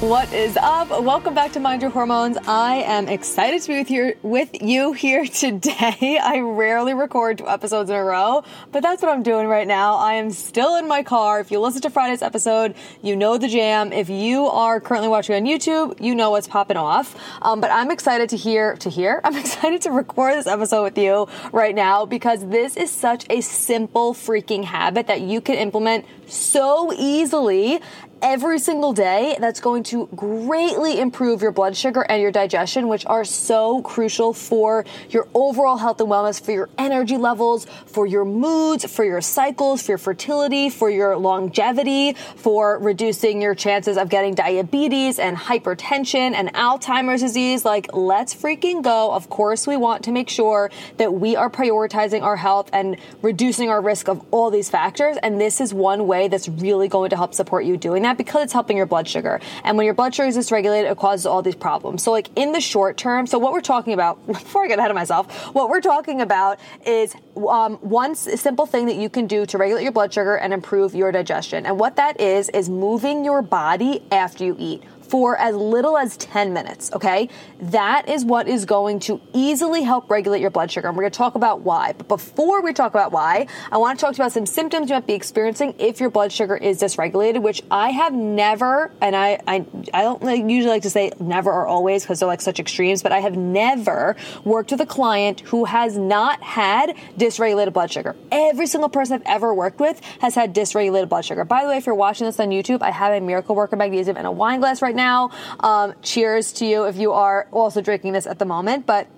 What is up? Welcome back to Mind Your Hormones. I am excited to be with you with you here today. I rarely record two episodes in a row, but that's what I'm doing right now. I am still in my car. If you listen to Friday's episode, you know the jam. If you are currently watching on YouTube, you know what's popping off. Um, but I'm excited to hear to hear. I'm excited to record this episode with you right now because this is such a simple freaking habit that you can implement so easily every single day that's going to greatly improve your blood sugar and your digestion, which are so crucial for your overall health and wellness, for your energy levels, for your moods, for your cycles, for your fertility, for your longevity, for reducing your chances of getting diabetes and hypertension and Alzheimer's disease. Like, let's freaking go. Of course, we want to make sure that we are prioritizing our health and reducing our risk of all these factors. And this is one way that's really going to help support you doing that because it's helping your blood sugar. And when your blood sugar is dysregulated, it causes all these problems. So, like in the short term, so what we're talking about, before I get ahead of myself, what we're talking about is um, one simple thing that you can do to regulate your blood sugar and improve your digestion. And what that is, is moving your body after you eat for as little as 10 minutes, okay? That is what is going to easily help regulate your blood sugar. And we're going to talk about why. But before we talk about why, I want to talk to you about some symptoms you might be experiencing if your blood sugar is dysregulated, which I have never, and I, I, I don't usually like to say never or always because they're like such extremes, but I have never worked with a client who has not had dysregulated blood sugar. Every single person I've ever worked with has had dysregulated blood sugar. By the way, if you're watching this on YouTube, I have a Miracle Worker magnesium and a wine glass right now. Um, cheers to you if you are also drinking this at the moment. But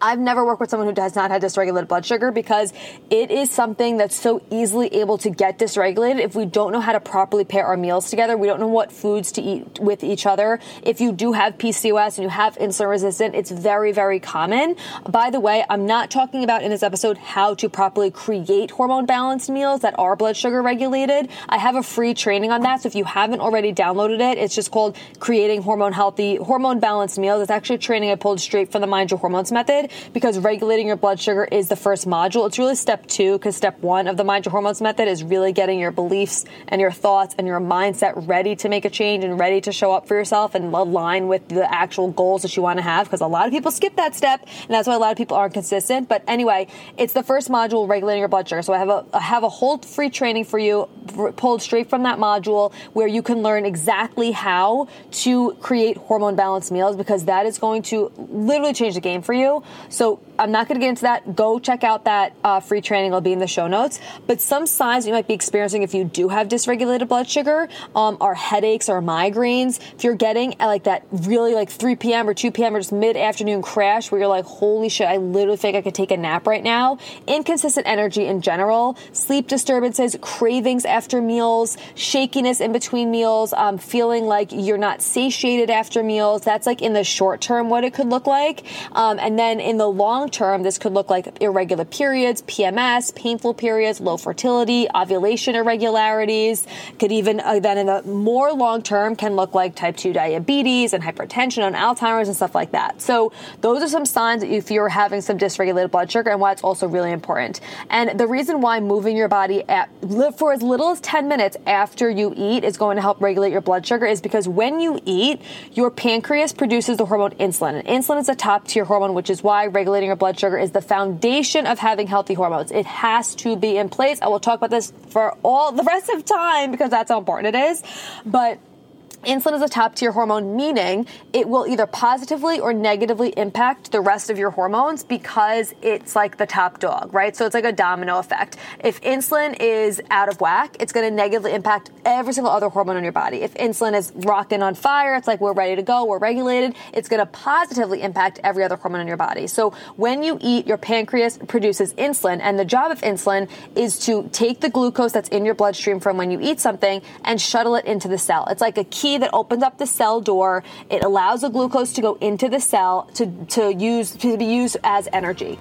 I've never worked with someone who has not had dysregulated blood sugar because it is something that's so easily able to get dysregulated if we don't know how to properly pair our meals together. We don't know what foods to eat with each other. If you do have PCOS and you have insulin resistant, it's very, very common. By the way, I'm not talking about in this episode how to properly create hormone balanced meals that are blood sugar regulated. I have a free training on that. So if you haven't already downloaded it, it's just called creating hormone healthy, hormone balanced meals. It's actually training I pulled straight from the Mind Your Hormones method because regulating your blood sugar is the first module. It's really step two because step one of the Mind Your Hormones method is really getting your beliefs and your thoughts and your mindset ready to make a change and ready to show up for yourself and align with the actual goals that you want to have because a lot of people skip that step and that's why a lot of people aren't consistent. But anyway, it's the first module regulating your blood sugar. So I have a I have a whole free training for you pulled straight from that module where you can learn exactly how to create hormone balanced meals because that is going to literally change the game for you. So I'm not going to get into that. Go check out that uh, free training. It'll be in the show notes. But some signs you might be experiencing if you do have dysregulated blood sugar um, are headaches or migraines. If you're getting at like that really like 3 p.m. or 2 p.m. or just mid afternoon crash where you're like, holy shit, I literally think I could take a nap right now. Inconsistent energy in general, sleep disturbances, cravings after meals, shakiness in between meals, um, feeling like you're not satiated after meals. That's like in the short term what it could look like. Um, and then in the long term, this could look like irregular periods, PMS, painful periods, low fertility, ovulation irregularities. Could even uh, then in the more long term can look like type 2 diabetes and hypertension and Alzheimer's and stuff like that. So those are some signs that if you're having some dysregulated blood sugar and why it's also really important. And the reason why moving your body at, for as little as 10 minutes after you eat is going to help regulate your blood sugar is because when you eat, your pancreas produces the hormone insulin. And insulin is a top tier hormone, which is why regulating your blood sugar is the foundation of having healthy hormones. It has to be in place. I will talk about this for all the rest of time because that's how important it is. But Insulin is a top tier hormone, meaning it will either positively or negatively impact the rest of your hormones because it's like the top dog, right? So it's like a domino effect. If insulin is out of whack, it's going to negatively impact every single other hormone in your body. If insulin is rocking on fire, it's like we're ready to go, we're regulated, it's going to positively impact every other hormone in your body. So when you eat, your pancreas produces insulin, and the job of insulin is to take the glucose that's in your bloodstream from when you eat something and shuttle it into the cell. It's like a key that opens up the cell door. It allows the glucose to go into the cell to, to use to be used as energy.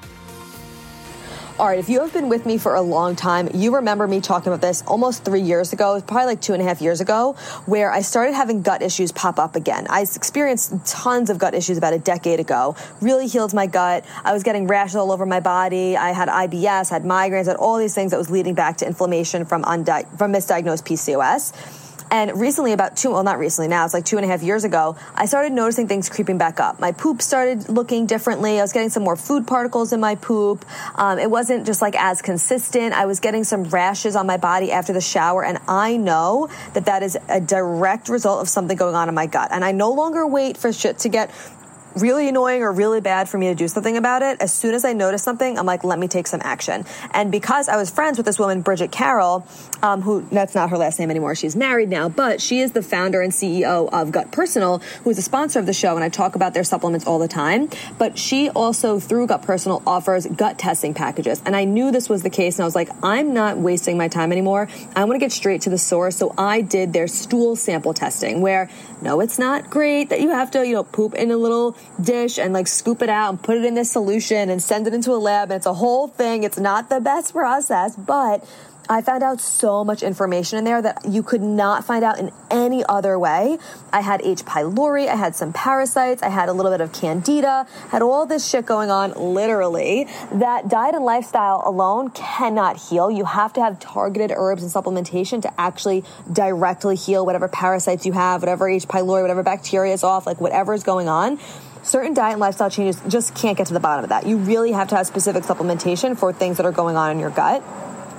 All right, if you have been with me for a long time, you remember me talking about this almost three years ago, probably like two and a half years ago, where I started having gut issues pop up again. I experienced tons of gut issues about a decade ago, really healed my gut. I was getting rashes all over my body. I had IBS, had migraines, had all these things that was leading back to inflammation from, undi- from misdiagnosed PCOS. And recently, about two, well, not recently now, it's like two and a half years ago, I started noticing things creeping back up. My poop started looking differently. I was getting some more food particles in my poop. Um, it wasn't just like as consistent. I was getting some rashes on my body after the shower. And I know that that is a direct result of something going on in my gut. And I no longer wait for shit to get really annoying or really bad for me to do something about it, as soon as I notice something, I'm like, let me take some action. And because I was friends with this woman, Bridget Carroll, um, who that's not her last name anymore, she's married now, but she is the founder and CEO of Gut Personal, who is a sponsor of the show, and I talk about their supplements all the time. But she also, through Gut Personal, offers gut testing packages. And I knew this was the case, and I was like, I'm not wasting my time anymore. I want to get straight to the source. So I did their stool sample testing, where no, it's not great that you have to, you know, poop in a little dish and like scoop it out and put it in this solution and send it into a lab. And it's a whole thing. It's not the best process, but I found out so much information in there that you could not find out in any other way. I had H. pylori, I had some parasites, I had a little bit of candida, had all this shit going on literally that diet and lifestyle alone cannot heal. You have to have targeted herbs and supplementation to actually directly heal whatever parasites you have, whatever H. pylori, whatever bacteria is off, like whatever is going on certain diet and lifestyle changes just can't get to the bottom of that. You really have to have specific supplementation for things that are going on in your gut.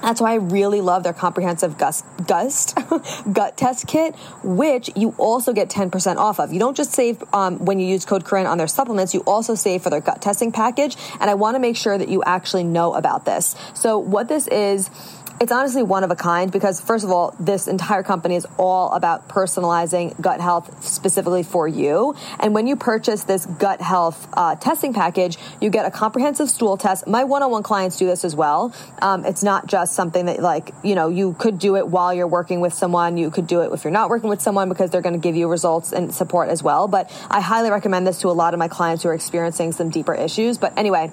That's why I really love their comprehensive gust, gust gut test kit, which you also get 10% off of. You don't just save um, when you use code Corinne on their supplements, you also save for their gut testing package. And I want to make sure that you actually know about this. So what this is, it's honestly one of a kind because first of all, this entire company is all about personalizing gut health specifically for you. And when you purchase this gut health uh, testing package, you get a comprehensive stool test. My one-on-one clients do this as well. Um, it's not just something that like you know you could do it while you're working with someone. You could do it if you're not working with someone because they're going to give you results and support as well. But I highly recommend this to a lot of my clients who are experiencing some deeper issues. But anyway.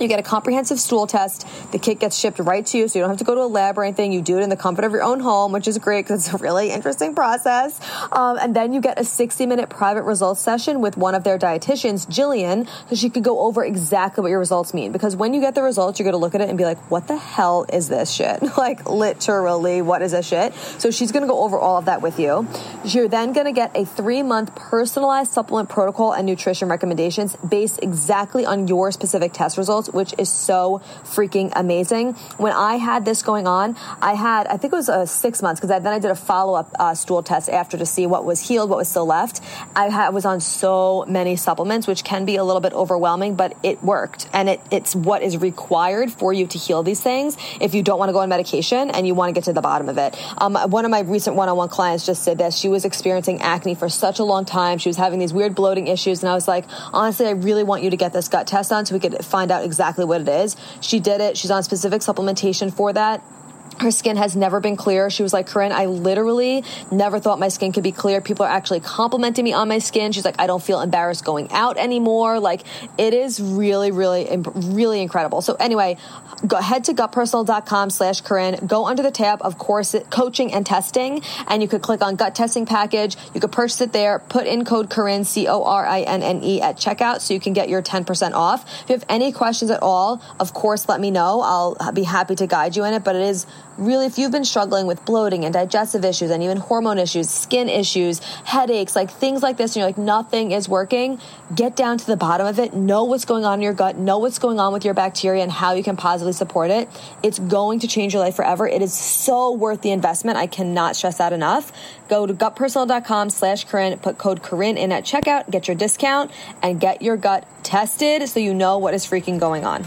You get a comprehensive stool test. The kit gets shipped right to you, so you don't have to go to a lab or anything. You do it in the comfort of your own home, which is great because it's a really interesting process. Um, and then you get a 60 minute private results session with one of their dietitians, Jillian, so she could go over exactly what your results mean. Because when you get the results, you're going to look at it and be like, what the hell is this shit? like, literally, what is this shit? So she's going to go over all of that with you. You're then going to get a three month personalized supplement protocol and nutrition recommendations based exactly on your specific test results which is so freaking amazing. When I had this going on, I had, I think it was uh, six months because then I did a follow up uh, stool test after to see what was healed, what was still left. I had, was on so many supplements, which can be a little bit overwhelming, but it worked. And it, it's what is required for you to heal these things if you don't want to go on medication and you want to get to the bottom of it. Um, one of my recent one on one clients just said this. She was experiencing acne for such a long time. She was having these weird bloating issues. And I was like, honestly, I really want you to get this gut test done so we could find out exactly exactly what it is. She did it. She's on specific supplementation for that her skin has never been clear. She was like, Corinne, I literally never thought my skin could be clear. People are actually complimenting me on my skin. She's like, I don't feel embarrassed going out anymore. Like, it is really, really, really incredible. So anyway, go ahead to gutpersonal.com slash Corinne. Go under the tab of course coaching and testing, and you could click on gut testing package. You could purchase it there. Put in code Corinne, C O R I N N E at checkout so you can get your 10% off. If you have any questions at all, of course, let me know. I'll be happy to guide you in it, but it is really, if you've been struggling with bloating and digestive issues and even hormone issues, skin issues, headaches, like things like this, and you're like, nothing is working, get down to the bottom of it, know what's going on in your gut, know what's going on with your bacteria and how you can positively support it. It's going to change your life forever. It is so worth the investment. I cannot stress that enough. Go to gutpersonal.com slash Corinne, put code Corinne in at checkout, get your discount, and get your gut tested so you know what is freaking going on.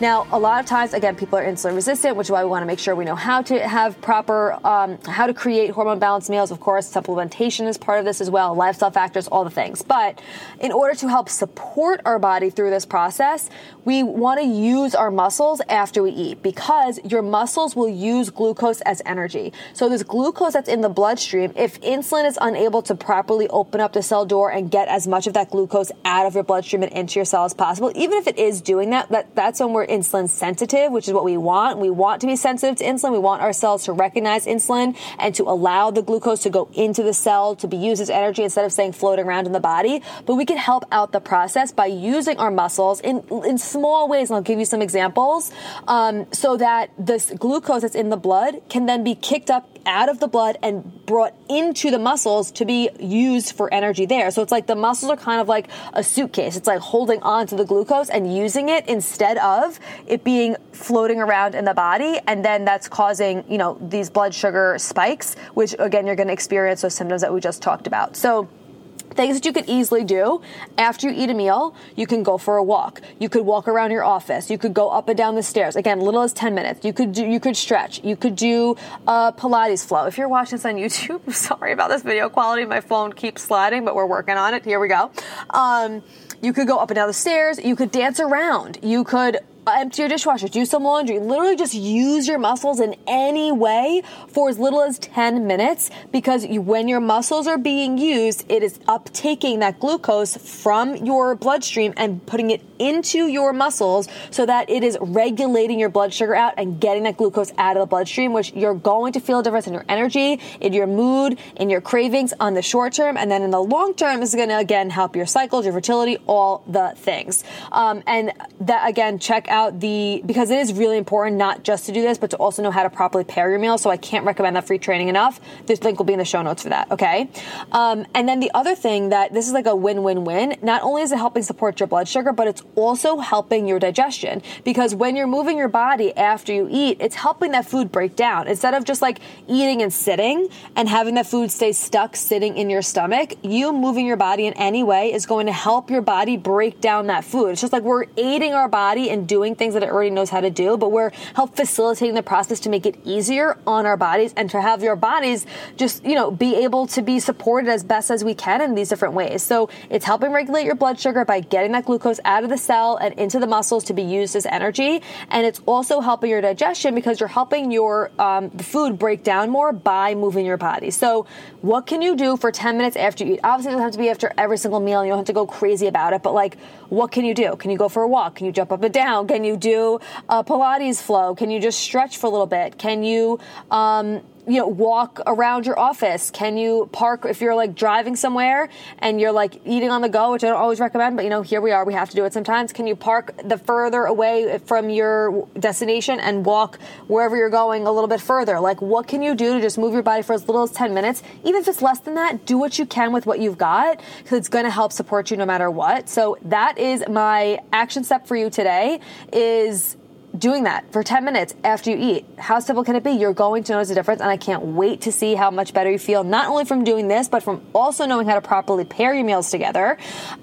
Now, a lot of times, again, people are insulin resistant, which is why we want to make sure we know how to have proper, um, how to create hormone balanced meals. Of course, supplementation is part of this as well, lifestyle factors, all the things. But in order to help support our body through this process, we want to use our muscles after we eat because your muscles will use glucose as energy. So this glucose that's in the bloodstream, if insulin is unable to properly open up the cell door and get as much of that glucose out of your bloodstream and into your cell as possible, even if it is doing that, that that's when we're insulin sensitive, which is what we want. We want to be sensitive to insulin. We want our cells to recognize insulin and to allow the glucose to go into the cell to be used as energy instead of staying floating around in the body. But we can help out the process by using our muscles in, in small ways. And I'll give you some examples um, so that this glucose that's in the blood can then be kicked up out of the blood and brought into the muscles to be used for energy there. So it's like the muscles are kind of like a suitcase. It's like holding on to the glucose and using it instead of it being floating around in the body. And then that's causing, you know, these blood sugar spikes, which again, you're going to experience those symptoms that we just talked about. So, Things that you could easily do after you eat a meal, you can go for a walk. You could walk around your office. You could go up and down the stairs. Again, little as 10 minutes. You could do, you could stretch. You could do a Pilates flow. If you're watching this on YouTube, sorry about this video quality. My phone keeps sliding, but we're working on it. Here we go. Um, you could go up and down the stairs. You could dance around. You could empty your dishwasher, do some laundry, literally just use your muscles in any way for as little as 10 minutes because you, when your muscles are being used, it is uptaking that glucose from your bloodstream and putting it into your muscles so that it is regulating your blood sugar out and getting that glucose out of the bloodstream, which you're going to feel a difference in your energy, in your mood, in your cravings on the short term. And then in the long term, this is going to again help your cycles, your fertility, all the things. Um, and that again, check out the, because it is really important not just to do this, but to also know how to properly pair your meal. So I can't recommend that free training enough. This link will be in the show notes for that. Okay. Um, and then the other thing that this is like a win-win-win. Not only is it helping support your blood sugar, but it's also helping your digestion because when you're moving your body after you eat, it's helping that food break down. Instead of just like eating and sitting and having that food stay stuck sitting in your stomach, you moving your body in any way is going to help your body break down that food. It's just like we're aiding our body and doing things that it already knows how to do, but we're help facilitating the process to make it easier on our bodies and to have your bodies just, you know, be able to be supported as best as we can in these different ways. So it's helping regulate your blood sugar by getting that glucose out of the cell and into the muscles to be used as energy. And it's also helping your digestion because you're helping your um, food break down more by moving your body. So what can you do for 10 minutes after you eat? Obviously, it doesn't have to be after every single meal. You don't have to go crazy about it, but like, what can you do? Can you go for a walk? Can you jump up and down? Can you do a Pilates flow? Can you just stretch for a little bit? Can you, um, you know, walk around your office? Can you park if you're like driving somewhere and you're like eating on the go, which I don't always recommend, but you know, here we are, we have to do it sometimes. Can you park the further away from your destination and walk wherever you're going a little bit further? Like, what can you do to just move your body for as little as 10 minutes? Even if it's less than that, do what you can with what you've got because it's going to help support you no matter what. So that is my action step for you today is doing that for 10 minutes after you eat. How simple can it be? You're going to notice a difference, and I can't wait to see how much better you feel, not only from doing this, but from also knowing how to properly pair your meals together.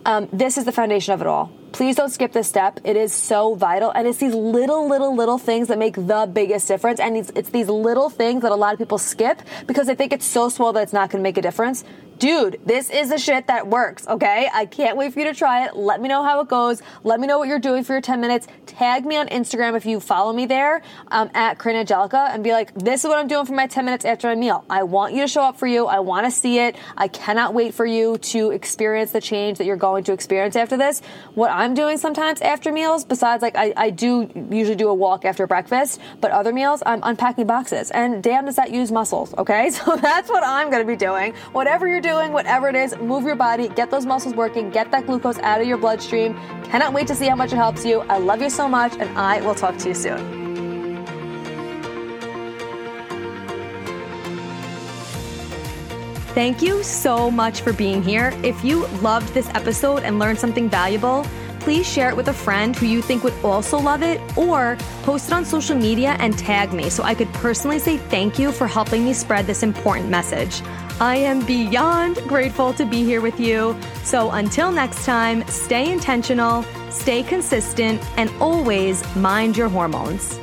Um, this is the foundation of it all. Please don't skip this step. It is so vital. And it's these little, little, little things that make the biggest difference. And it's, it's these little things that a lot of people skip because they think it's so small that it's not going to make a difference dude, this is the shit that works, okay? I can't wait for you to try it. Let me know how it goes. Let me know what you're doing for your 10 minutes. Tag me on Instagram if you follow me there um, at Corinne Angelica and be like, this is what I'm doing for my 10 minutes after my meal. I want you to show up for you. I want to see it. I cannot wait for you to experience the change that you're going to experience after this. What I'm doing sometimes after meals, besides like I, I do usually do a walk after breakfast, but other meals, I'm unpacking boxes. And damn, does that use muscles, okay? So that's what I'm going to be doing. Whatever you're doing, whatever it is, move your body, get those muscles working, get that glucose out of your bloodstream. Cannot wait to see how much it helps you. I love you so much, and I will talk to you soon. Thank you so much for being here. If you loved this episode and learned something valuable, please share it with a friend who you think would also love it or post it on social media and tag me so I could personally say thank you for helping me spread this important message. I am beyond grateful to be here with you. So until next time, stay intentional, stay consistent, and always mind your hormones.